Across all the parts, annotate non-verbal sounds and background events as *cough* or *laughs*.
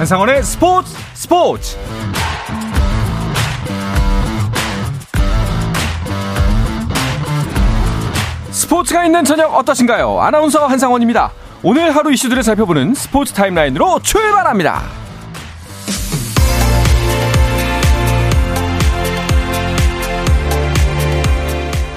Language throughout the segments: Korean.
한상원의 스포츠 스포츠 스포츠가 있는 저녁 어떠신가요? 아나운서 한상원입니다. 오늘 하루 이슈들을 살펴보는 스포츠 타임라인으로 출발합니다.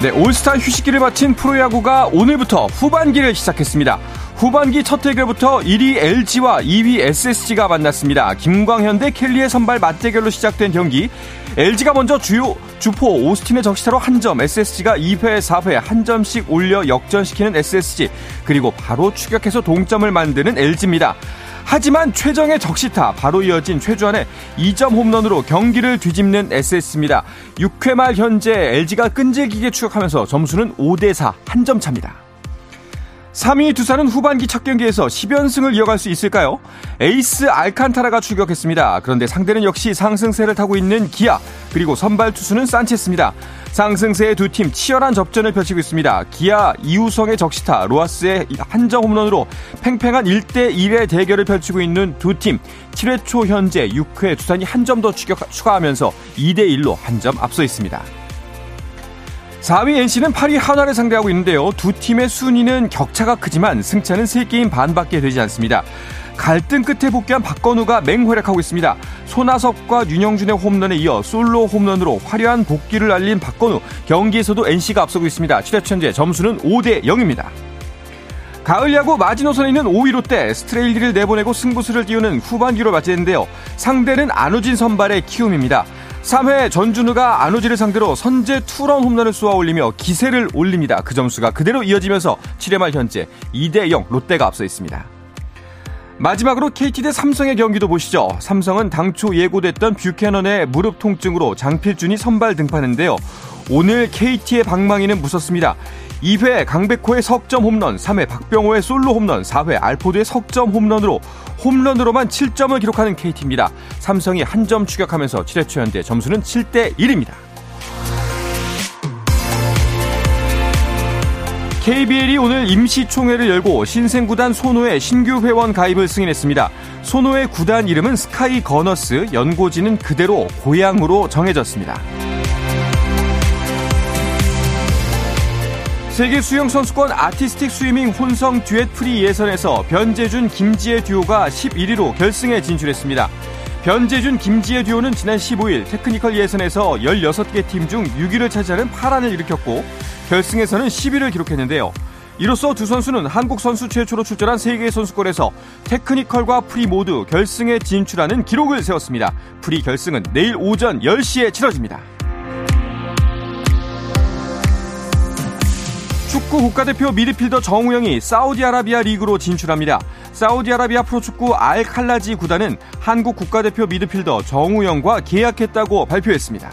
네, 올스타 휴식기를 마친 프로야구가 오늘부터 후반기를 시작했습니다. 후반기 첫 대결부터 1위 LG와 2위 SSG가 만났습니다. 김광현 대 켈리의 선발 맞대결로 시작된 경기. LG가 먼저 주요 주포 오스틴의 적시타로 한 점, SSG가 2회, 4회 한 점씩 올려 역전시키는 SSG, 그리고 바로 추격해서 동점을 만드는 LG입니다. 하지만 최정의 적시타 바로 이어진 최주환의 2점 홈런으로 경기를 뒤집는 SS입니다. 6회 말 현재 LG가 끈질기게 추격하면서 점수는 5대4 한 점 차입니다. 3위 두산은 후반기 첫 경기에서 10연승을 이어갈 수 있을까요? 에이스 알칸타라가 출격했습니다. 그런데 상대는 역시 상승세를 타고 있는 기아, 그리고 선발 투수는 산체스입니다. 상승세의 두 팀 치열한 접전을 펼치고 있습니다. 기아 이우성의 적시타, 로하스의 한정 홈런으로 팽팽한 1대1의 대결을 펼치고 있는 두 팀. 7회 초 현재 6회 두산이 한 점 더 추가하면서 2대1로 한 점 앞서 있습니다. 4위 NC는 8위 하나를 상대하고 있는데요. 두 팀의 순위는 격차가 크지만 승차는 3게임 반밖에 되지 않습니다. 갈등 끝에 복귀한 박건우가 맹활약하고 있습니다. 손아섭과 윤영준의 홈런에 이어 솔로 홈런으로 화려한 복귀를 알린 박건우. 경기에서도 NC가 앞서고 있습니다. 7회 현재 점수는 5대 0입니다. 가을 야구 마지노선에 있는 5위 롯데 스트레일리를 내보내고 승부수를 띄우는 후반기로 맞이했는데요. 상대는 안우진 선발의 키움입니다. 3회 전준우가 안우지를 상대로 선제 투런 홈런을 쏘아 올리며 기세를 올립니다. 그 점수가 그대로 이어지면서 7회 말 현재 2대 0 롯데가 앞서 있습니다. 마지막으로 KT 대 삼성의 경기도 보시죠. 삼성은 당초 예고됐던 뷰캐넌의 무릎 통증으로 장필준이 선발 등판했는데요. 오늘 KT의 방망이는 무섭습니다. 2회 강백호의 석점 홈런, 3회 박병호의 솔로 홈런, 4회 알포드의 석점 홈런으로 홈런으로만 7점을 기록하는 KT입니다. 삼성이 한 점 추격하면서 7회 초 현재 점수는 7대 1입니다. KBL이 오늘 임시총회를 열고 신생구단 소노의 신규 회원 가입을 승인했습니다. 소노의 구단 이름은 스카이 거너스, 연고지는 그대로 고양으로 정해졌습니다. 세계 수영 선수권 아티스틱 스위밍 혼성 듀엣 프리 예선에서 변재준 김지혜 듀오가 11위로 결승에 진출했습니다. 변재준 김지혜 듀오는 지난 15일 테크니컬 예선에서 16개 팀 중 6위를 차지하는 파란을 일으켰고 결승에서는 10위를 기록했는데요. 이로써 두 선수는 한국 선수 최초로 출전한 세계 선수권에서 테크니컬과 프리 모두 결승에 진출하는 기록을 세웠습니다. 프리 결승은 내일 오전 10시에 치러집니다. 축구 국가대표 미드필더 정우영이 사우디아라비아 리그로 진출합니다. 사우디아라비아 프로축구 알 칼리지 구단은 한국 국가대표 미드필더 정우영과 계약했다고 발표했습니다.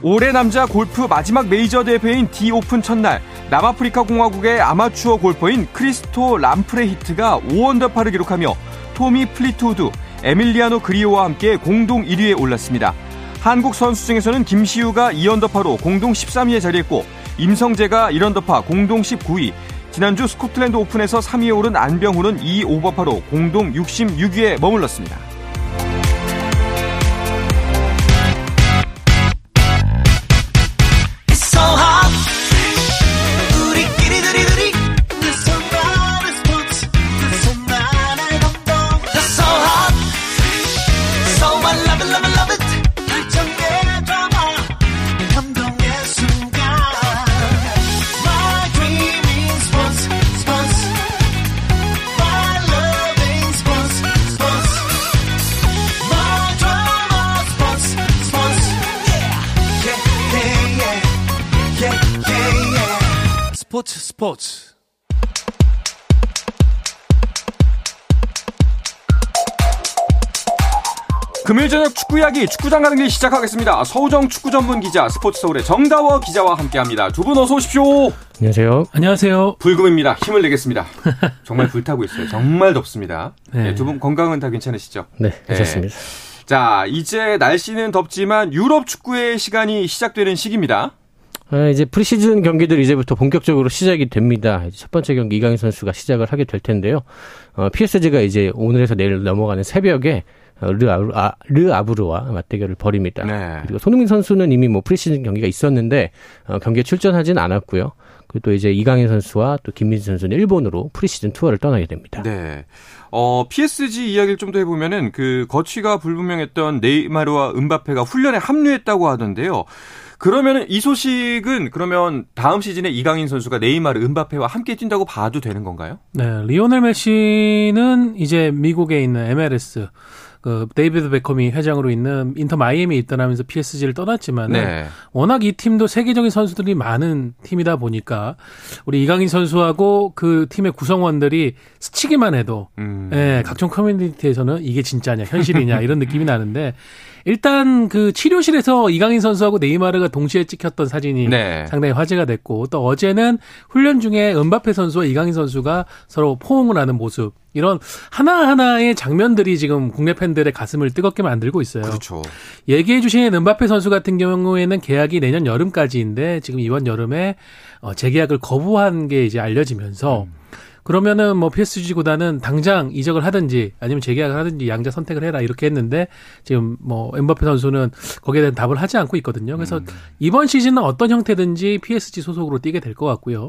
올해 남자 골프 마지막 메이저 대회인 디오픈 첫날 남아프리카 공화국의 아마추어 골퍼인 크리스토 람프레히트가 5언더파를 기록하며 토미 플리트우드, 에밀리아노 그리오와 함께 공동 1위에 올랐습니다. 한국 선수 중에서는 김시우가 2언더파로 공동 13위에 자리했고 임성재가 1언더파 공동 19위 지난주 스코틀랜드 오픈에서 3위에 오른 안병훈은 2오버파로 공동 66위에 머물렀습니다. 스포츠 스포츠 금요일 저녁 축구 이야기 축구장 가는 길 시작하겠습니다. 서우정 축구 전문 기자 스포츠 서울의 정다워 기자와 함께합니다. 두 분 어서 오십시오. 안녕하세요. 안녕하세요. 불금입니다. 힘을 내겠습니다. *laughs* 정말 불타고 있어요. 정말 덥습니다. 네. 네, 두분 건강은 다 괜찮으시죠? 네, 괜찮습니다. 네. 자, 이제 날씨는 덥지만 유럽 축구의 시간이 시작되는 시기입니다. 아, 이제 프리시즌 경기들 이제부터 본격적으로 시작이 됩니다. 첫 번째 경기 이강인 선수가 시작을 하게 될 텐데요. 어, PSG가 이제 오늘에서 내일 넘어가는 새벽에 어, 르, 아브, 아, 르 맞대결을 벌입니다. 네. 그리고 손흥민 선수는 이미 뭐 프리시즌 경기가 있었는데 어, 경기에 출전하진 않았고요. 그리고 또 이제 이강인 선수와 또 김민재 선수는 일본으로 프리시즌 투어를 떠나게 됩니다. 네. 어, PSG 이야기를 좀 더 해보면은 그 거취가 불분명했던 네이마르와 음바페가 훈련에 합류했다고 하던데요. 그러면 이 소식은 그러면 다음 시즌에 이강인 선수가 네이마르, 음바페와 함께 뛴다고 봐도 되는 건가요? 네, 리오넬 메시는 이제 미국에 있는 MLS 그 데이비드 베컴이 회장으로 있는 인터 마이애미에 있다라면서 PSG를 떠났지만 네. 워낙 이 팀도 세계적인 선수들이 많은 팀이다 보니까 우리 이강인 선수하고 그 팀의 구성원들이 스치기만 해도 음. 예, 각종 커뮤니티에서는 이게 진짜냐 현실이냐 이런 느낌이 나는데 일단 그 치료실에서 이강인 선수하고 네이마르가 동시에 찍혔던 사진이 네. 상당히 화제가 됐고 또 어제는 훈련 중에 은바페 선수와 이강인 선수가 서로 포옹을 하는 모습 이런 하나하나의 장면들이 지금 국내 팬들의 가슴을 뜨겁게 만들고 있어요. 그렇죠. 얘기해 주신 은바페 선수 같은 경우에는 계약이 내년 여름까지인데 지금 이번 여름에 어 재계약을 거부한 게 이제 알려지면서 음. 그러면은 뭐 PSG보다는 당장 이적을 하든지 아니면 재계약을 하든지 양자 선택을 해라 이렇게 했는데 지금 뭐 엠바페 선수는 거기에 대한 답을 하지 않고 있거든요. 그래서 음. 이번 시즌은 어떤 형태든지 PSG 소속으로 뛰게 될 것 같고요.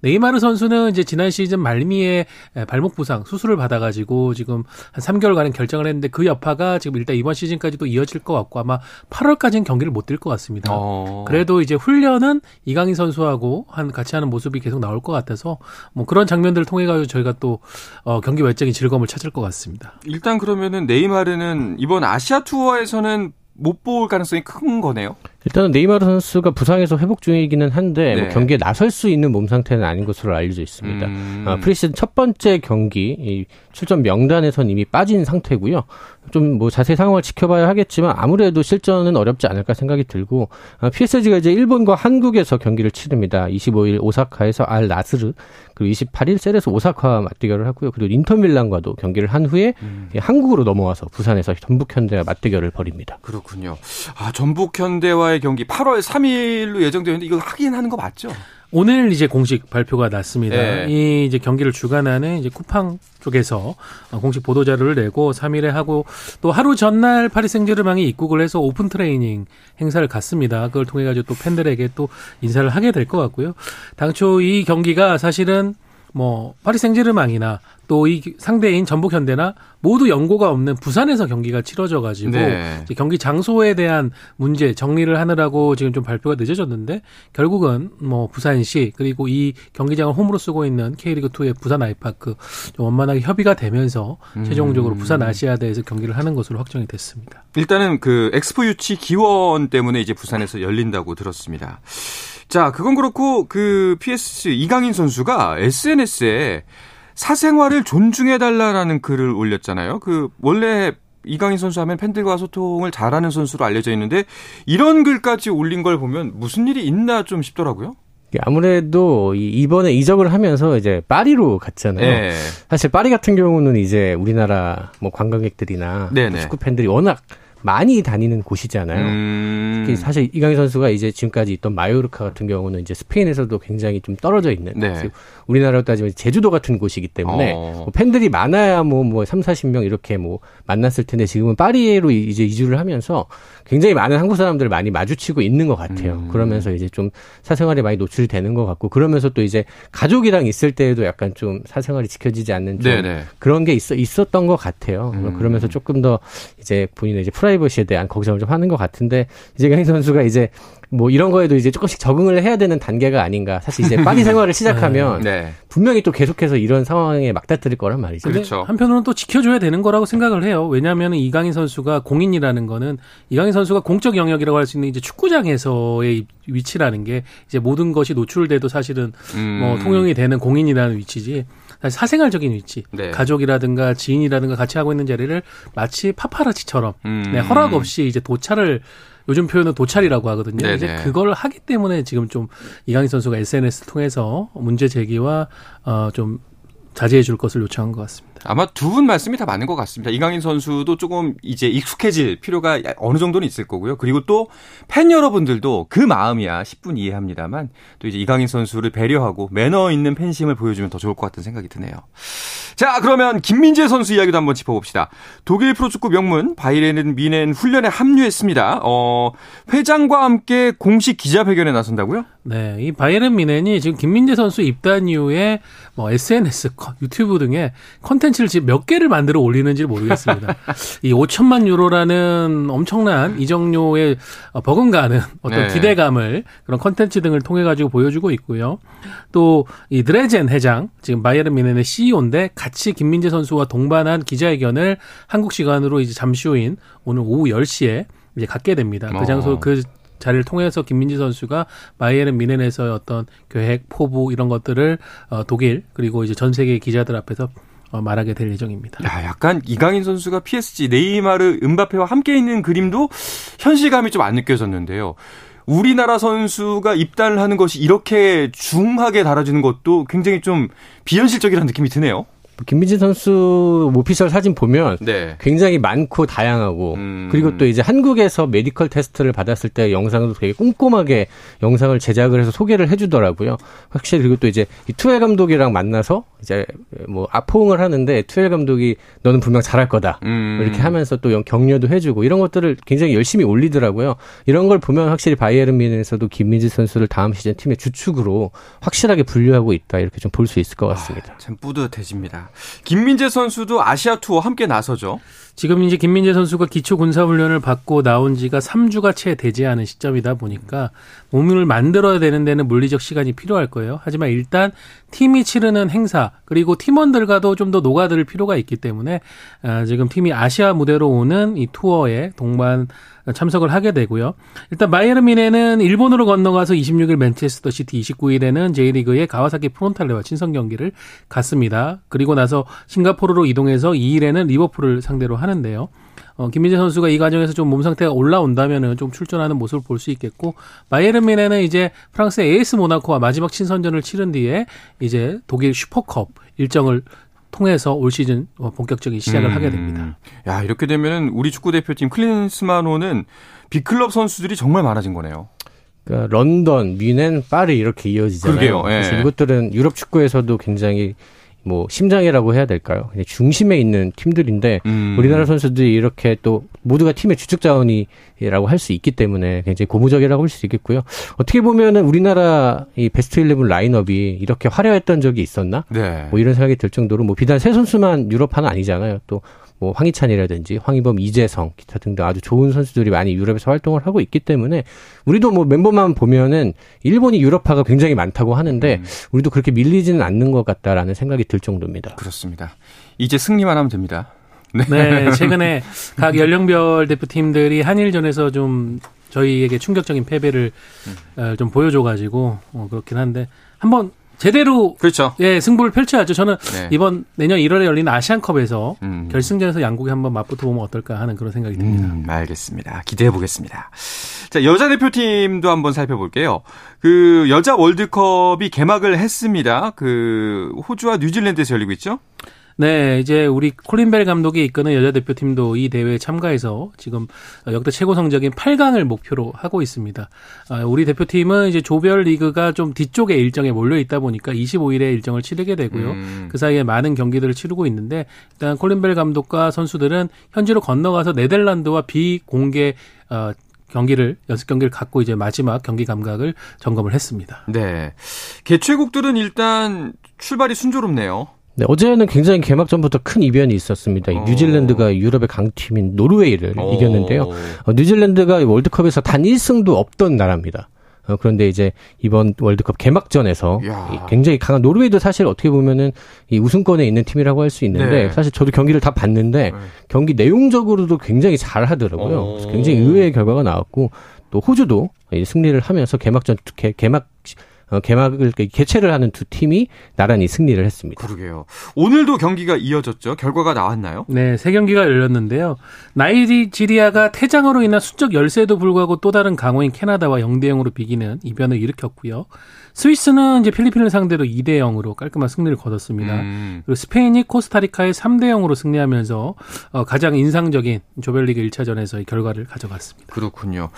네이마르 선수는 이제 지난 시즌 말미에 발목 부상 수술을 받아가지고 지금 한 3개월간은 결정을 했는데 그 여파가 지금 일단 이번 시즌까지도 이어질 것 같고 아마 8월까지는 경기를 못 뛸 것 같습니다. 어. 그래도 이제 훈련은 이강인 선수하고 한 같이 하는 모습이 계속 나올 것 같아서 뭐 그런 장면들을 통해 가지고 저희가 또 어, 경기 외적인 즐거움을 찾을 것 같습니다. 일단 그러면은 네이마르는 이번 아시아 투어에서는 못 볼 가능성이 큰 거네요. 일단은 네이마르 선수가 부상에서 회복 중이기는 한데 뭐 네. 뭐 경기에 나설 수 있는 몸 상태는 아닌 것으로 알려져 있습니다. 음. 아, 프리시즌 첫 번째 경기 이 출전 명단에선 이미 빠진 상태고요. 좀 뭐 자세히 상황을 지켜봐야 하겠지만 아무래도 실전은 어렵지 않을까 생각이 들고 아, PSG가 이제 일본과 한국에서 경기를 치릅니다. 25일 오사카에서 알 나스르 그리고 28일 셀에서 오사카와 맞대결을 하고요. 그리고 인터밀란과도 경기를 한 후에 음. 한국으로 넘어와서 부산에서 전북현대와 맞대결을 벌입니다. 그렇군요. 아 전북현대와 우리나라의 경기 8월 3일로 예정되어 있는데 이거 하긴 하는 거 맞죠? 오늘 이제 공식 발표가 났습니다. 네. 이 이제 경기를 주관하는 이제 쿠팡 쪽에서 공식 보도 자료를 내고 3일에 하고 또 하루 전날 파리 생제르맹이 입국을 해서 오픈 트레이닝 행사를 갔습니다. 그걸 통해 가지고 또 팬들에게 또 인사를 하게 될 것 같고요. 당초 이 경기가 사실은 뭐 파리 생제르맹이나 또 이 상대인 전북 현대나 모두 연고가 없는 부산에서 경기가 치러져 가지고 네. 경기 장소에 대한 문제 정리를 하느라고 지금 좀 발표가 늦어졌는데 결국은 뭐 부산시 그리고 이 경기장을 홈으로 쓰고 있는 K리그 2의 부산 아이파크 좀 원만하게 협의가 되면서 음. 최종적으로 부산 아시아대에서 경기를 하는 것으로 확정이 됐습니다. 일단은 그 엑스포 유치 기원 때문에 이제 부산에서 열린다고 들었습니다. 자, 그건 그렇고 그 PS 이강인 선수가 SNS에 사생활을 존중해 달라라는 글을 올렸잖아요. 그 원래 이강인 선수 하면 팬들과 소통을 잘하는 선수로 알려져 있는데 이런 글까지 올린 걸 보면 무슨 일이 있나 좀 싶더라고요. 아무래도 이번에 이적을 하면서 이제 파리로 갔잖아요. 네. 사실 파리 같은 경우는 이제 우리나라 뭐 관광객들이나 축구 팬들이 워낙 많이 다니는 곳이잖아요. 음. 특히 사실 이강인 선수가 이제 지금까지 있던 마요르카 같은 경우는 이제 스페인에서도 굉장히 좀 떨어져 있는 네. 우리나라로 따지면 제주도 같은 곳이기 때문에 어. 뭐 팬들이 많아야 뭐, 뭐 3, 40명 이렇게 뭐 만났을 텐데 지금은 파리로 이제 이주를 하면서 굉장히 많은 한국 사람들을 많이 마주치고 있는 것 같아요. 음. 그러면서 이제 좀 사생활에 많이 노출이 되는 것 같고 그러면서 또 이제 가족이랑 있을 때에도 약간 좀 사생활이 지켜지지 않는 좀 네네. 그런 게 있어 있었던 것 같아요. 음. 그러면서 조금 더 이제 본인의 이제 프라이버시에 대한 걱정을 좀 하는 것 같은데 이제 강인 선수가 이제 뭐 이런 거에도 이제 조금씩 적응을 해야 되는 단계가 아닌가. 사실 이제 파리 *laughs* 생활을 시작하면 네. 분명히 또 계속해서 이런 상황에 막다뜨릴 거란 말이죠. 그렇죠. 한편으로는 또 지켜줘야 되는 거라고 생각을 해요. 왜냐하면 이강인 선수가 공인이라는 거는 이강인 선수가 공적 영역이라고 할 수 있는 이제 축구장에서의 위치라는 게 이제 모든 것이 노출돼도 사실은 음. 뭐 통용이 되는 공인이라는 위치지. 사실 사생활적인 위치, 네. 가족이라든가 지인이라든가 같이 하고 있는 자리를 마치 파파라치처럼 음. 네, 허락 없이 이제 도차를 요즘 표현은 도찰이라고 하거든요. 네네. 이제 그걸 하기 때문에 지금 좀 이강인 선수가 SNS 통해서 문제 제기와 어 좀 자제해 줄 것을 요청한 것 같습니다. 아마 두 분 말씀이 다 맞는 것 같습니다. 이강인 선수도 조금 이제 익숙해질 필요가 어느 정도는 있을 거고요. 그리고 또 팬 여러분들도 그 마음이야 10분 이해합니다만 또 이제 이강인 선수를 배려하고 매너 있는 팬심을 보여주면 더 좋을 것 같은 생각이 드네요. 자, 그러면 김민재 선수 이야기도 한번 짚어봅시다. 독일 프로축구 명문 바이에른 미넨 훈련에 합류했습니다. 어, 회장과 함께 공식 기자회견에 나선다고요? 네, 이 바이에른 미넨이 지금 김민재 선수 입단 이후에 뭐 SNS, 유튜브 등의 컨텐츠 를 지금 몇 개를 만들어 올리는지 모르겠습니다. *laughs* 이 5천만 유로라는 엄청난 이정료의 버금가는 어떤 네. 기대감을 그런 컨텐츠 등을 통해 가지고 보여주고 있고요. 또 이 드레젠 회장, 지금 바이에른 미넨의 CEO인데 같이 김민재 선수와 동반한 기자회견을 한국 시간으로 이제 잠시 후인 오늘 오후 10시에 이제 갖게 됩니다. 그 장소 그 자리를 통해서 김민지 선수가 바이에른 미넨에서의 어떤 계획, 포부 이런 것들을 어, 독일 그리고 이제 전 세계 기자들 앞에서 어, 말하게 될 예정입니다. 야, 약간 이강인 선수가 PSG 네이마르 음바페와 함께 있는 그림도 현실감이 좀 안 느껴졌는데요. 우리나라 선수가 입단을 하는 것이 이렇게 중하게 다뤄지는 것도 굉장히 좀 비현실적이라는 느낌이 드네요. 김민재 선수 오피셜 사진 보면 네. 굉장히 많고 다양하고 음. 그리고 또 이제 한국에서 메디컬 테스트를 받았을 때 영상도 되게 꼼꼼하게 영상을 제작을 해서 소개를 해주더라고요. 확실히 그리고 또 이제 이 투헬 감독이랑 만나서 이제 뭐 아포응을 하는데 투엘 감독이 너는 분명 잘할 거다 음. 이렇게 하면서 또 격려도 해주고 이런 것들을 굉장히 열심히 올리더라고요. 이런 걸 보면 확실히 바이에른 미넨에서도 김민지 선수를 다음 시즌 팀의 주축으로 확실하게 분류하고 있다 이렇게 좀 볼 수 있을 것 같습니다. 아, 참 뿌듯해집니다. 김민재 선수도 아시아 투어 함께 나서죠. 지금 이제 김민재 선수가 기초 군사 훈련을 받고 나온 지가 3주가 채 되지 않은 시점이다 보니까 몸을 만들어야 되는 데는 물리적 시간이 필요할 거예요. 하지만 일단 팀이 치르는 행사 그리고 팀원들과도 좀 더 녹아들 필요가 있기 때문에 아, 지금 팀이 아시아 무대로 오는 이 투어에 동반 참석을 하게 되고요. 일단 뮌헨은 일본으로 건너가서 26일 맨체스터 시티, 29일에는 J리그의 가와사키 프론탈레와 친선 경기를 갖습니다. 그리고 나서 싱가포르로 이동해서 2일에는 리버풀을 상대로 하는 데요. 어, 김민재 선수가 이 과정에서 좀 몸 상태가 올라온다면은 좀 출전하는 모습을 볼 수 있겠고 바이에른 뮌헨은 이제 프랑스의 AS 모나코와 마지막 친선전을 치른 뒤에 이제 독일 슈퍼컵 일정을 통해서 올 시즌 본격적인 시작을 음. 하게 됩니다. 야 이렇게 되면 우리 축구 대표팀 클린스만호는 빅클럽 선수들이 정말 많아진 거네요. 그러니까 런던, 뮌헨, 파리 이렇게 이어지잖아요. 그러게요. 예. 이것들은 유럽 축구에서도 굉장히 뭐 심장이라고 해야 될까요? 중심에 있는 팀들인데 음. 우리나라 선수들이 이렇게 또 모두가 팀의 주축 자원이라고 할 수 있기 때문에 굉장히 고무적이라고 할수 있겠고요. 어떻게 보면은 우리나라 이 베스트 11 라인업이 이렇게 화려했던 적이 있었나? 네. 뭐 이런 생각이 들 정도로 뭐 비단 세 선수만 유럽파는 아니잖아요. 또 뭐 황희찬이라든지 황희범, 이재성 기타 등등 아주 좋은 선수들이 많이 유럽에서 활동을 하고 있기 때문에 우리도 뭐 멤버만 보면은 일본이 유럽파가 굉장히 많다고 하는데 음. 우리도 그렇게 밀리지는 않는 것 같다라는 생각이 들 정도입니다. 그렇습니다. 이제 승리만 하면 됩니다. *laughs* 네. 네, 최근에 각 연령별 대표팀들이 한일전에서 좀 저희에게 충격적인 패배를 음. 좀 보여줘가지고 어, 그렇긴 한데 한번 제대로 그렇죠. 예, 승부를 펼쳐야죠. 저는 네. 이번 내년 1월에 열리는 아시안컵에서 음. 결승전에서 양국이 한번 맞붙어 보면 어떨까 하는 그런 생각이 듭니다. 음, 알겠습니다. 기대해 보겠습니다. 자, 여자 대표팀도 한번 살펴볼게요. 그 여자 월드컵이 개막을 했습니다. 그 호주와 뉴질랜드에서 열리고 있죠? 네, 이제 우리 콜린벨 감독이 이끄는 여자 대표팀도 이 대회에 참가해서 지금 역대 최고 성적인 8강을 목표로 하고 있습니다. 아, 우리 대표팀은 이제 조별 리그가 좀 뒤쪽에 일정에 몰려 있다 보니까 25일에 일정을 치르게 되고요. 음. 그 사이에 많은 경기들을 치르고 있는데 일단 콜린벨 감독과 선수들은 현지로 건너가서 네덜란드와 비공개 어, 경기를 연습 경기를 갖고 이제 마지막 경기 감각을 점검을 했습니다. 네. 개최국들은 일단 출발이 순조롭네요. 네, 어제는 굉장히 개막전부터 큰 이변이 있었습니다. 어. 뉴질랜드가 유럽의 강팀인 노르웨이를 어. 이겼는데요. 어, 뉴질랜드가 월드컵에서 단 1승도 없던 나라입니다. 어, 그런데 이제 이번 월드컵 개막전에서 야. 굉장히 강한 노르웨이도 사실 어떻게 보면은 이 우승권에 있는 팀이라고 할 수 있는데 네. 사실 저도 경기를 다 봤는데 네. 경기 내용적으로도 굉장히 잘 하더라고요. 어. 굉장히 의외의 결과가 나왔고 또 호주도 승리를 하면서 개막전 개, 개막 어, 개막을 개최를 하는 두 팀이 나란히 승리를 했습니다. 그러게요. 오늘도 경기가 이어졌죠. 결과가 나왔나요? 네, 세 경기가 열렸는데요. 나이지리아가 퇴장으로 인한 수적 열세에도 불구하고 또 다른 강호인 캐나다와 0대 0으로 비기는 이변을 일으켰고요. 스위스는 이제 필리핀을 상대로 2대 0으로 깔끔한 승리를 거뒀습니다. 음. 그리고 스페인이 코스타리카에 3대 0으로 승리하면서 어, 가장 인상적인 조별리그 1차전에서의 결과를 가져갔습니다. 그렇군요.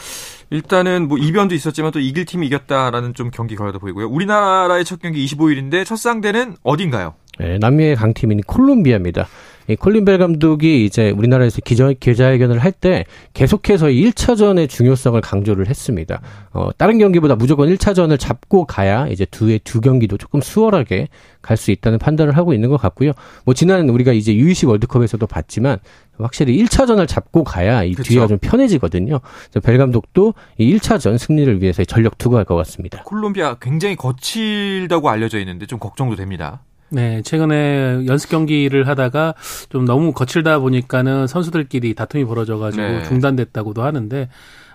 일단은 뭐 이변도 있었지만 또 이길 팀이 이겼다라는 좀 경기 결과도 보이고요. 우리나라의 첫 경기 25일인데 첫 상대는 어딘가요? 네, 남미의 강팀인 콜롬비아입니다. 이 콜린 벨 감독이 이제 우리나라에서 기자, 기자회견을 할 때 계속해서 1차전의 중요성을 강조를 했습니다. 어, 다른 경기보다 무조건 1차전을 잡고 가야 이제 두의 두 경기도 조금 수월하게 갈 수 있다는 판단을 하고 있는 것 같고요. 뭐 지난 우리가 이제 UEC 월드컵에서도 봤지만 확실히 1차전을 잡고 가야 이 그쵸. 뒤가 좀 편해지거든요. 벨 감독도 이 1차전 승리를 위해서 전력 투구할 것 같습니다. 콜롬비아 굉장히 거칠다고 알려져 있는데 좀 걱정도 됩니다. 네, 최근에 연습 경기를 하다가 좀 너무 거칠다 보니까는 선수들끼리 다툼이 벌어져가지고 네. 중단됐다고도 하는데,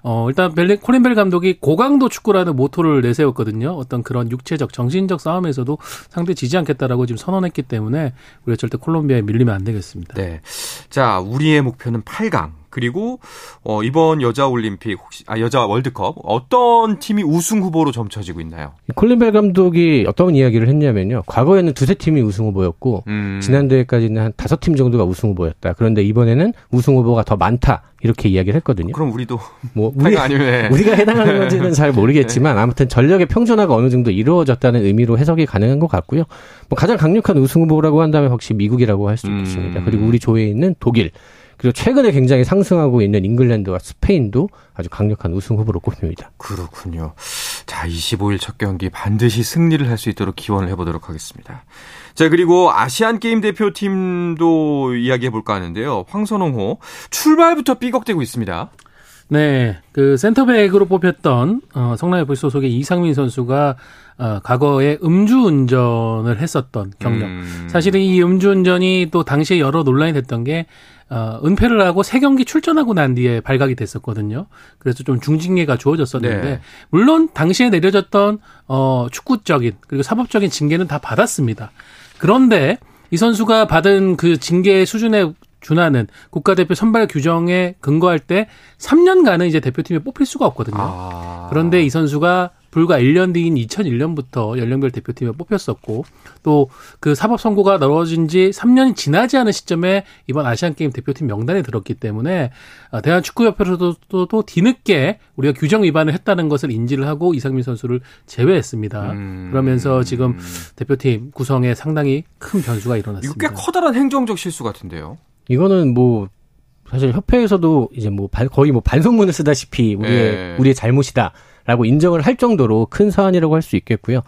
어, 일단 벨리, 콜린벨 감독이 고강도 축구라는 모토를 내세웠거든요. 어떤 그런 육체적, 정신적 싸움에서도 상대 지지 않겠다라고 지금 선언했기 때문에 우리가 절대 콜롬비아에 밀리면 안 되겠습니다. 네. 자, 우리의 목표는 8강. 그리고 어, 이번 여자 올림픽 혹시 아 여자 월드컵 어떤 팀이 우승 후보로 점쳐지고 있나요? 콜린 벨 감독이 어떤 이야기를 했냐면요. 과거에는 두세 팀이 우승 후보였고 음. 지난 대회까지는 한 다섯 팀 정도가 우승 후보였다. 그런데 이번에는 우승 후보가 더 많다. 이렇게 이야기를 했거든요. 그럼 우리도 뭐 *laughs* 우리 아니면 우리가 해당하는 *laughs* 건지는 잘 모르겠지만 네. 아무튼 전력의 평준화가 어느 정도 이루어졌다는 의미로 해석이 가능한 것 같고요. 뭐 가장 강력한 우승 후보라고 한다면 혹시 미국이라고 할수 음. 있겠습니다. 그리고 우리 조에 있는 독일, 그리고 최근에 굉장히 상승하고 있는 잉글랜드와 스페인도 아주 강력한 우승 후보로 꼽힙니다. 그렇군요. 자, 25일 첫 경기 반드시 승리를 할 수 있도록 기원을 해보도록 하겠습니다. 자, 그리고 아시안 게임 대표팀도 이야기해 볼까 하는데요. 황선홍호 출발부터 삐걱대고 있습니다. 네, 그 센터백으로 뽑혔던 어, 성남FC 소속의 이상민 선수가 어, 과거에 음주운전을 했었던 경력. 음. 사실은 이 음주운전이 또 당시에 여러 논란이 됐던 게 어, 은폐를 하고 세 경기 출전하고 난 뒤에 발각이 됐었거든요. 그래서 좀 중징계가 주어졌었는데 네. 물론 당시에 내려졌던 어, 축구적인 그리고 사법적인 징계는 다 받았습니다. 그런데 이 선수가 받은 그 징계 수준에 준하는 국가대표 선발 규정에 근거할 때 3년간은 이제 대표팀에 뽑힐 수가 없거든요. 아. 그런데 이 선수가 불과 1년 뒤인 2001년부터 연령별 대표팀에 뽑혔었고 또 그 사법 선고가 넣어진 지 3년이 지나지 않은 시점에 이번 아시안 게임 대표팀 명단에 들었기 때문에 어, 대한 축구협회로도 또, 또 뒤늦게 우리가 규정 위반을 했다는 것을 인지를 하고 이상민 선수를 제외했습니다. 음. 그러면서 지금 대표팀 구성에 상당히 큰 변수가 일어났습니다. 이거 꽤 커다란 행정적 실수 같은데요. 이거는 뭐 사실 협회에서도 이제 뭐 거의 뭐 반성문을 쓰다시피 우리의 네. 우리의 잘못이다. 라고 인정을 할 정도로 큰 사안이라고 할 수 있겠고요.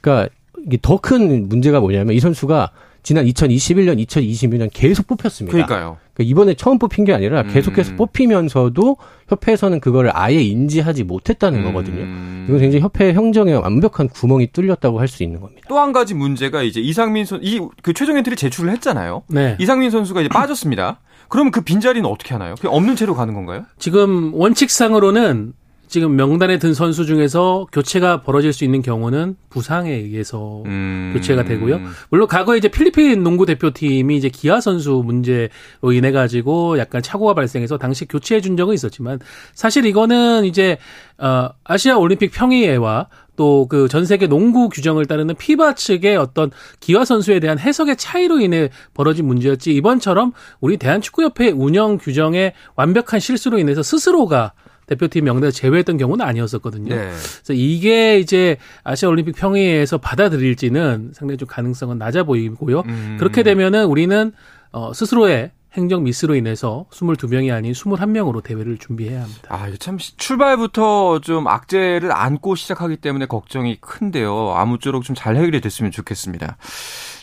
그러니까 이게 더 큰 문제가 뭐냐면 이 선수가 지난 2021년, 2022년 계속 뽑혔습니다. 그러니까요. 그러니까 이번에 처음 뽑힌 게 아니라 계속해서 음. 뽑히면서도 협회에서는 그거를 아예 인지하지 못했다는 음. 거거든요. 이건 굉장히 협회 행정에 완벽한 구멍이 뚫렸다고 할 수 있는 겁니다. 또 한 가지 문제가 이제 이상민 선, 이 그 최종 엔트리 제출을 했잖아요. 네. 이상민 선수가 이제 빠졌습니다. 그러면 그 빈자리는 어떻게 하나요? 없는 채로 가는 건가요? 지금 원칙상으로는 지금 명단에 든 선수 중에서 교체가 벌어질 수 있는 경우는 부상에 의해서 음. 교체가 되고요. 물론 과거에 이제 필리핀 농구 대표팀이 이제 기아 선수 문제로 인해 가지고 약간 착오가 발생해서 당시 교체해 준 적은 있었지만 사실 이거는 이제 어 아시아 올림픽 평의회와 또 그 전 세계 농구 규정을 따르는 피바 측의 어떤 기아 선수에 대한 해석의 차이로 인해 벌어진 문제였지 이번처럼 우리 대한축구협회 운영 규정의 완벽한 실수로 인해서 스스로가 대표팀 명단에 제외했던 경우는 아니었었거든요. 네. 그래서 이게 이제 아시아 올림픽 평의회에서 받아들일지는 상당히 좀 가능성은 낮아 보이고요. 음. 그렇게 되면은 우리는 어 스스로의 행정 미스로 인해서 22명이 아닌 21명으로 대회를 준비해야 합니다. 아, 참 출발부터 좀 악재를 안고 시작하기 때문에 걱정이 큰데요. 아무쪼록 좀 잘 해결이 됐으면 좋겠습니다.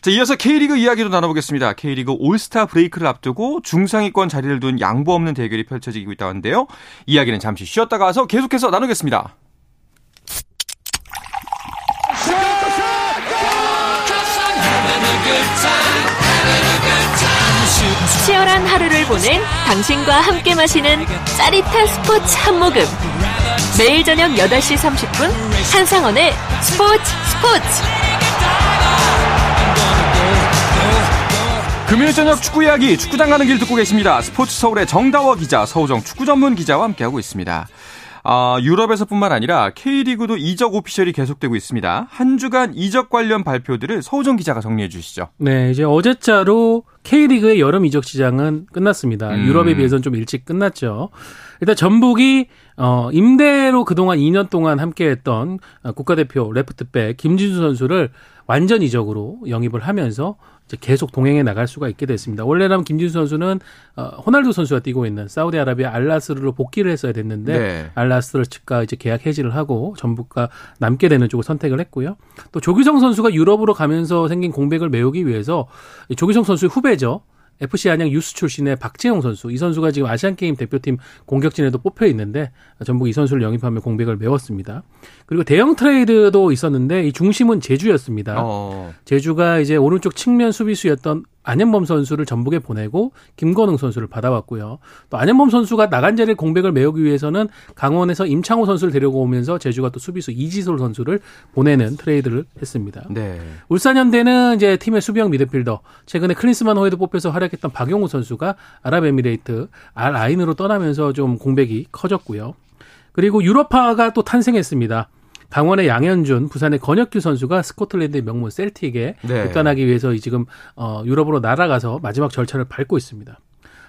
자, 이어서 K리그 이야기도 나눠보겠습니다. K리그 올스타 브레이크를 앞두고 중상위권 자리를 둔 양보 없는 대결이 펼쳐지고 있다고 하는데요. 이야기는 잠시 쉬었다가 와서 계속해서 나누겠습니다. 치열한 하루를 보낸 당신과 함께 마시는 짜릿한 스포츠 한 모금. 매일 저녁 8시 30분 한상원의 스포츠 스포츠. 금요일 저녁 축구 이야기 축구장 가는 길 듣고 계십니다. 스포츠 서울의 정다워 기자, 서우정 축구 전문 기자와 함께하고 있습니다. 아, 유럽에서뿐만 아니라 K리그도 이적 오피셜이 계속되고 있습니다. 한 주간 이적 관련 발표들을 서우정 기자가 정리해 주시죠. 네, 이제 어제자로 K리그의 여름 이적 시장은 끝났습니다. 음. 유럽에 비해서는 좀 일찍 끝났죠. 일단 전북이 어 임대로 그동안 2년 동안 함께했던 국가대표 레프트백 김진수 선수를 완전 이적으로 영입을 하면서 계속 동행해 나갈 수가 있게 됐습니다. 원래라면 김진수 선수는 어, 호날두 선수가 뛰고 있는 사우디아라비아 알라스르로 복귀를 했어야 됐는데 네. 알라스르 측과 이제 계약 해지를 하고 전북과 남게 되는 쪽을 선택을 했고요. 또 조규성 선수가 유럽으로 가면서 생긴 공백을 메우기 위해서 조규성 선수의 후배죠. FC 안양 유스 출신의 박재용 선수. 이 선수가 지금 아시안 게임 대표팀 공격진에도 뽑혀 있는데 전북이 이 선수를 영입하며 공백을 메웠습니다. 그리고 대형 트레이드도 있었는데 이 중심은 제주였습니다. 어. 제주가 이제 오른쪽 측면 수비수였던 안현범 선수를 전북에 보내고 김건웅 선수를 받아왔고요. 또 안현범 선수가 나간 자리에 공백을 메우기 위해서는 강원에서 임창우 선수를 데리고 오면서 제주가 또 수비수 이지솔 선수를 보내는 트레이드를 했습니다. 네. 울산현대는 이제 팀의 수비형 미드필더 최근에 클린스만 호에도 뽑혀서 활약했던 박용우 선수가 아랍에미레이트 알 아인으로 떠나면서 좀 공백이 커졌고요. 그리고 유럽파가 또 탄생했습니다. 강원의 양현준, 부산의 권혁규 선수가 스코틀랜드의 명문 셀틱에 네. 입단하기 위해서 지금 어 유럽으로 날아가서 마지막 절차를 밟고 있습니다.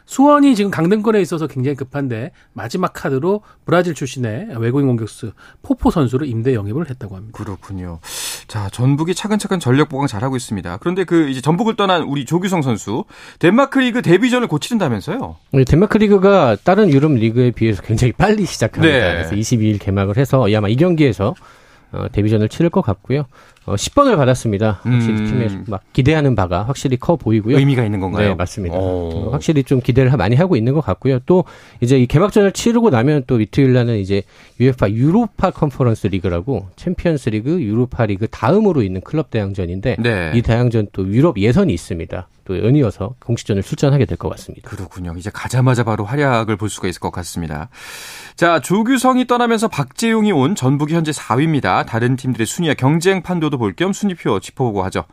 수원이 지금 강등권에 있어서 굉장히 급한데 마지막 카드로 브라질 출신의 외국인 공격수 포포 선수를 임대 영입을 했다고 합니다. 그렇군요. 자, 전북이 차근차근 전력 보강 잘하고 있습니다. 그런데 그 이제 전북을 떠난 우리 조규성 선수 덴마크 리그 데뷔전을 곧 치른다면서요? 덴마크 리그가 다른 유럽 리그에 비해서 굉장히 빨리 시작합니다. 네. 그래서 22일 개막을 해서 아마 이 경기에서 어, 데뷔전을 치를 것 같고요. 어, 10번을 받았습니다. 확실히 음. 팀에 막 기대하는 바가 확실히 커 보이고요. 의미가 있는 건가요? 네, 맞습니다. 어, 확실히 좀 기대를 많이 하고 있는 것 같고요. 또 이제 이 개막전을 치르고 나면 또 이틀 날은 이제 UEFA 유로파 컨퍼런스 리그라고 챔피언스 리그, 유로파 리그 다음으로 있는 클럽 대항전인데 네. 이 대항전 또 유럽 예선이 있습니다. 또 연이어서 공식전을 출전하게 될 것 같습니다. 그렇군요. 이제 가자마자 바로 활약을 볼 수가 있을 것 같습니다. 자, 조규성이 떠나면서 박재용이 온 전북이 현재 4위입니다. 다른 팀들의 순위와 경쟁 판도도 볼 겸 순위표 짚어보고 하죠.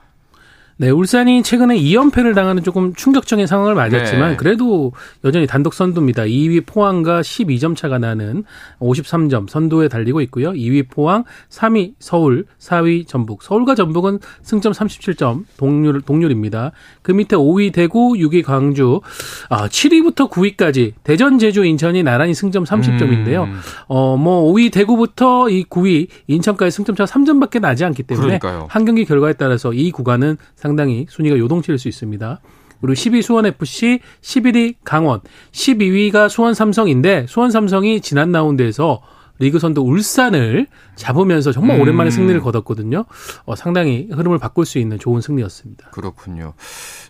네, 울산이 최근에 2연패를 당하는 조금 충격적인 상황을 맞았지만 네. 그래도 여전히 단독 선두입니다. 2위 포항과 12점 차가 나는 53점 선두에 달리고 있고요. 2위 포항, 3위 서울, 4위 전북. 서울과 전북은 승점 37점 동률 동률입니다. 그 밑에 5위 대구, 6위 광주, 아, 7위부터 9위까지 대전, 제주, 인천이 나란히 승점 30점인데요. 음. 어, 뭐 5위 대구부터 이 9위 인천까지 승점 차가 3점밖에 나지 않기 때문에 그러니까요. 한 경기 결과에 따라서 이 구간은 상당히 순위가 요동칠 수 있습니다. 그리고 10위 수원FC, 11위 강원, 12위가 수원 삼성인데 수원 삼성이 지난 라운드에서 리그 선두 울산을 잡으면서 정말 오랜만에 음. 승리를 거뒀거든요. 어, 상당히 흐름을 바꿀 수 있는 좋은 승리였습니다. 그렇군요.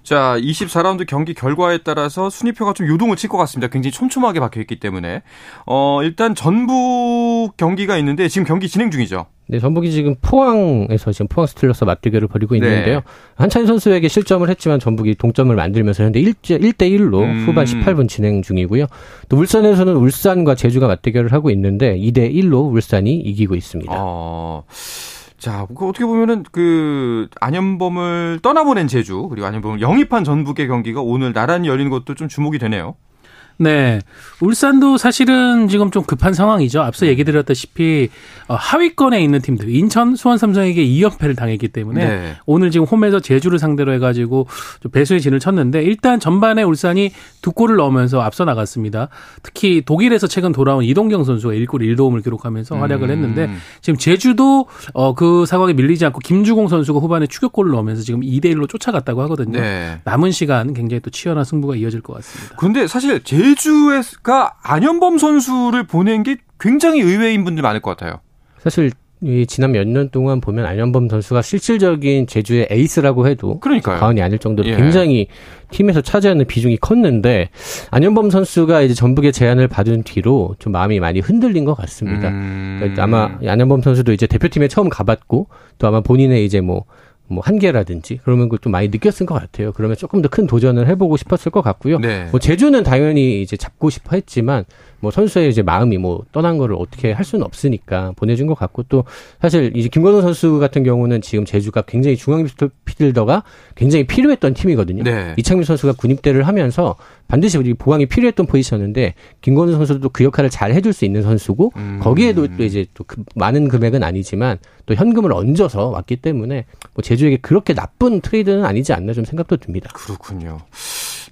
자, 24라운드 경기 결과에 따라서 순위표가 좀 요동을 칠 것 같습니다. 굉장히 촘촘하게 박혀 있기 때문에. 어, 일단 전북 경기가 있는데 지금 경기 진행 중이죠. 네, 전북이 지금 포항에서 지금 포항 스틸러스 맞대결을 벌이고 네. 있는데요. 네. 한찬희 선수에게 실점을 했지만 전북이 동점을 만들면서 현재 1, 1대 1로 음. 후반 18분 진행 중이고요. 또 울산에서는 울산과 제주가 맞대결을 하고 있는데 2대 1로 울산이 이기고 있습니다. 어. 자, 그 어떻게 보면은 그 안현범을 떠나보낸 제주 그리고 안현범을 영입한 전북의 경기가 오늘 나란히 열리는 것도 좀 주목이 되네요. 네. 울산도 사실은 지금 좀 급한 상황이죠. 앞서 얘기 드렸다시피 어, 하위권에 있는 팀들 인천, 수원, 삼성에게 2연패를 당했기 때문에 네. 오늘 지금 홈에서 제주를 상대로 해가지고 좀 배수의 진을 쳤는데 일단 전반에 울산이 두 골을 넣으면서 앞서 나갔습니다. 특히 독일에서 최근 돌아온 이동경 선수가 1골 1도움을 기록하면서 활약을 음. 했는데 지금 제주도 어, 그 상황에 밀리지 않고 김주공 선수가 후반에 추격골을 넣으면서 지금 2대 1로 쫓아갔다고 하거든요. 네. 남은 시간 굉장히 또 치열한 승부가 이어질 것 같습니다. 그런데 사실 제 제주가 안현범 선수를 보낸 게 굉장히 의외인 분들 많을 것 같아요. 사실 이 지난 몇 년 동안 보면 안현범 선수가 실질적인 제주의 에이스라고 해도 그러니까요. 과언이 아닐 정도로 예. 굉장히 팀에서 차지하는 비중이 컸는데 안현범 선수가 이제 전북의 제안을 받은 뒤로 좀 마음이 많이 흔들린 것 같습니다. 음... 그러니까 아마 안현범 선수도 이제 대표팀에 처음 가봤고 또 아마 본인의 이제 뭐 뭐뭐 한계라든지 그러면 그것도 많이 느꼈을 것 같아요. 그러면 조금 더 큰 도전을 해보고 싶었을 것 같고요. 네. 뭐 제주는 당연히 이제 잡고 싶어 했지만 뭐 선수의 이제 마음이 뭐 떠난 거를 어떻게 할 수는 없으니까 보내준 것 같고 또 사실 이제 김건우 선수 같은 경우는 지금 제주가 굉장히 중앙 미드필더가 굉장히 필요했던 팀이거든요. 네. 이창민 선수가 군입대를 하면서 반드시 우리 보강이 필요했던 포지션인데 김건우 선수도 그 역할을 잘 해줄 수 있는 선수고 음. 거기에도 또 이제 또 그 많은 금액은 아니지만 또 현금을 얹어서 왔기 때문에 뭐 제주에게 그렇게 나쁜 트레이드는 아니지 않나 좀 생각도 듭니다. 그렇군요.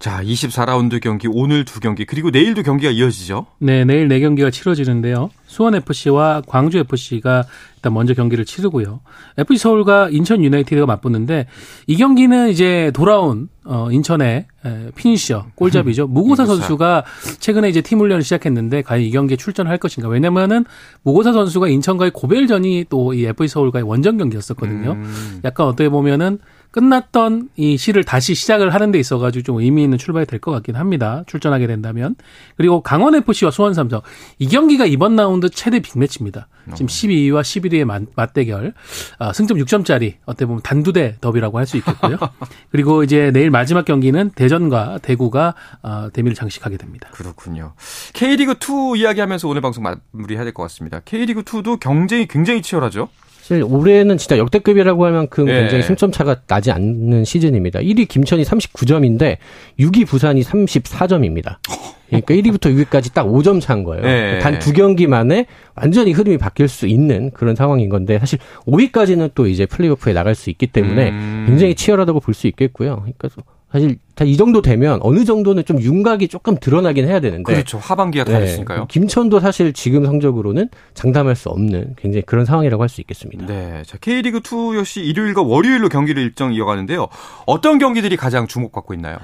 자, 24라운드 경기 오늘 두 경기 그리고 내일도 경기가 이어지죠. 네, 내일 네 경기가 치러지는데요. 수원 FC와 광주 FC가 일단 먼저 경기를 치르고요. FC 서울과 인천 유나이티드가 맞붙는데 이 경기는 이제 돌아온 어 인천의 피니셔 골잡이죠. 무고사 선수가 최근에 이제 팀 훈련을 시작했는데 과연 이 경기에 출전할 것인가? 왜냐면은 무고사 선수가 인천과의 고별전이 또 이 FC 서울과의 원정 경기였었거든요. 음. 약간 어떻게 보면은 끝났던 이 시를 다시 시작을 하는 데 있어가지고 좀 의미 있는 출발이 될 것 같긴 합니다. 출전하게 된다면. 그리고 강원FC와 수원 삼성. 이 경기가 이번 라운드 최대 빅매치입니다. 지금 12위와 11위의 맞대결. 아, 승점 6점짜리 어떻게 보면 단두대 더비라고 할 수 있겠고요. *laughs* 그리고 이제 내일 마지막 경기는 대전과 대구가 아, 대미를 장식하게 됩니다. 그렇군요. K리그 2 이야기하면서 오늘 방송 마무리해야 될 것 같습니다. K리그 2도 경쟁이 굉장히 치열하죠? 사실 올해는 진짜 역대급이라고 할 만큼 네. 굉장히 승점 차가 나지 않는 시즌입니다. 1위 김천이 39점인데 6위 부산이 34점입니다. 그러니까 1위부터 6위까지 딱 5점 차인 거예요. 네. 단두 경기 만에 완전히 흐름이 바뀔 수 있는 그런 상황인 건데 사실 5위까지는 또 이제 플레이오프에 나갈 수 있기 때문에 음. 굉장히 치열하다고 볼 수 있겠고요. 그러니까 사실 이 정도 되면 어느 정도는 좀 윤곽이 조금 드러나긴 해야 되는데 그렇죠 하반기가 다 네, 됐으니까요. 김천도 사실 지금 성적으로는 장담할 수 없는 굉장히 그런 상황이라고 할 수 있겠습니다. 네, 자 K리그 2 역시 일요일과 월요일로 경기를 일정 이어가는데요. 어떤 경기들이 가장 주목받고 있나요?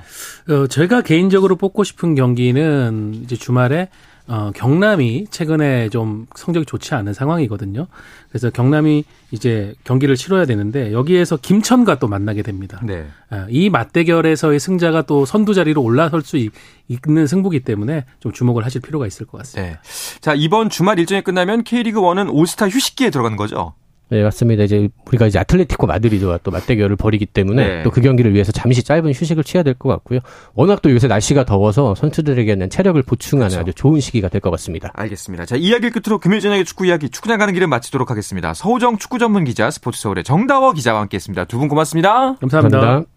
어, 제가 개인적으로 뽑고 싶은 경기는 이제 주말에 어, 경남이 최근에 좀 성적이 좋지 않은 상황이거든요. 그래서 경남이 이제 경기를 치러야 되는데 여기에서 김천과 또 만나게 됩니다. 네. 아, 이 맞대결에서의 승자가 또 선두 자리로 올라설 수 있는 승부기 때문에 좀 주목을 하실 필요가 있을 것 같습니다. 네. 자, 이번 주말 일정이 끝나면 K리그 1은 올스타 휴식기에 들어가는 거죠? 네, 맞습니다. 이제 우리가 이제 아틀레티코 마드리드와 또 맞대결을 벌이기 때문에 네. 또그 경기를 위해서 잠시 짧은 휴식을 취해야 될 것 같고요. 워낙 또 요새 날씨가 더워서 선수들에게는 체력을 보충하는 그렇죠. 아주 좋은 시기가 될 것 같습니다. 알겠습니다. 자, 이야기 끝으로 금요일 저녁에 축구 이야기 축구장 가는 길을 마치도록 하겠습니다. 서우정 축구 전문 기자 스포츠 서울의 정다워 기자와 함께 했습니다. 두 분 고맙습니다. 감사합니다. 감사합니다.